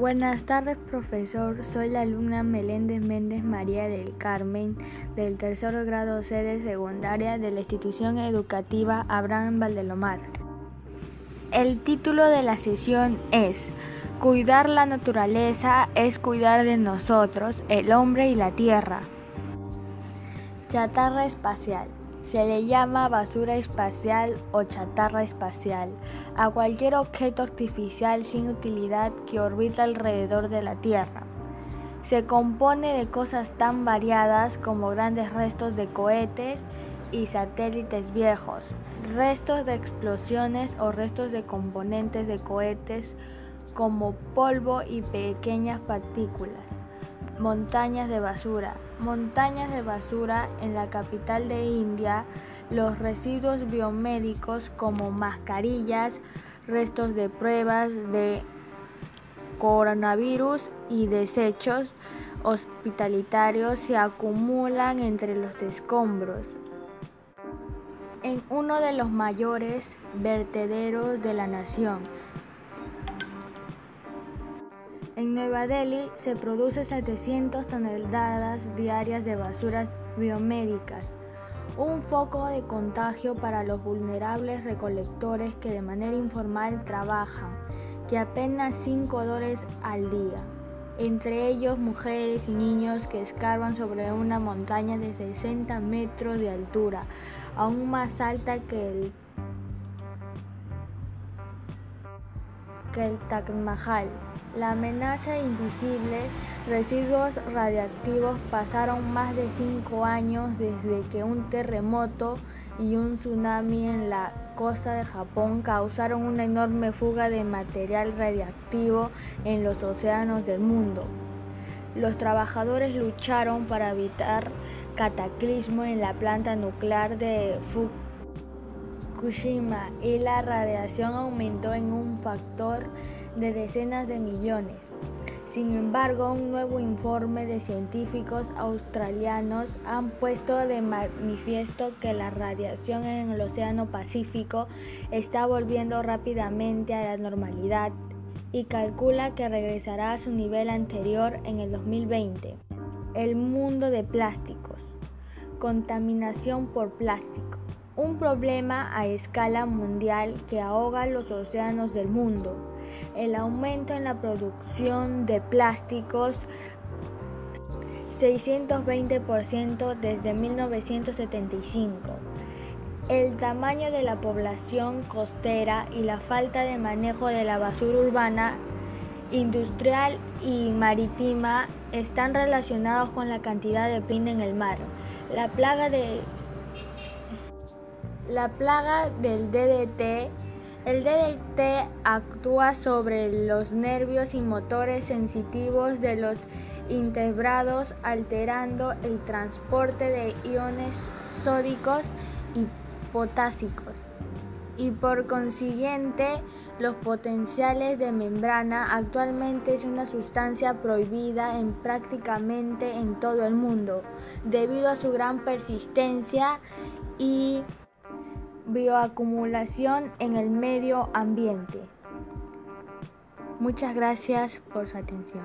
Buenas tardes, profesor. Soy la alumna Meléndez Méndez María del Carmen del tercer grado C de secundaria de la institución educativa Abraham Valdelomar. El título de la sesión es Cuidar la naturaleza es cuidar de nosotros, el hombre y la tierra. Chatarra espacial. Se le llama basura espacial o chatarra espacial a cualquier objeto artificial sin utilidad que orbita alrededor de la Tierra. Se compone de cosas tan variadas como grandes restos de cohetes y satélites viejos, restos de explosiones o restos de componentes de cohetes como polvo y pequeñas partículas. Montañas de basura. Montañas de basura en la capital de India, los residuos biomédicos como mascarillas, restos de pruebas de coronavirus y desechos hospitalitarios se acumulan entre los escombros. En uno de los mayores vertederos de la nación, en Nueva Delhi se producen 700 toneladas diarias de basuras biomédicas, un foco de contagio para los vulnerables recolectores que de manera informal trabajan, que apenas 5 dólares al día, entre ellos mujeres y niños que escarban sobre una montaña de 60 metros de altura, aún más alta que el que el Taj. La amenaza invisible, residuos radiactivos pasaron más de cinco años desde que un terremoto y un tsunami en la costa de Japón causaron una enorme fuga de material radiactivo en los océanos del mundo. Los trabajadores lucharon para evitar cataclismo en la planta nuclear de Fukushima Y la radiación aumentó en un factor de decenas de millones. Sin embargo, un nuevo informe de científicos australianos han puesto de manifiesto que la radiación en el Océano Pacífico está volviendo rápidamente a la normalidad y calcula que regresará a su nivel anterior en el 2020. El mundo de plásticos. Contaminación por plástico un problema a escala mundial que ahoga los océanos del mundo. El aumento en la producción de plásticos 620% desde 1975. El tamaño de la población costera y la falta de manejo de la basura urbana, industrial y marítima están relacionados con la cantidad de pin en el mar. La plaga de la plaga del DDT. El DDT actúa sobre los nervios y motores sensitivos de los invertebrados alterando el transporte de iones sódicos y potásicos y por consiguiente los potenciales de membrana actualmente es una sustancia prohibida en prácticamente en todo el mundo debido a su gran persistencia y bioacumulación en el medio ambiente. Muchas gracias por su atención.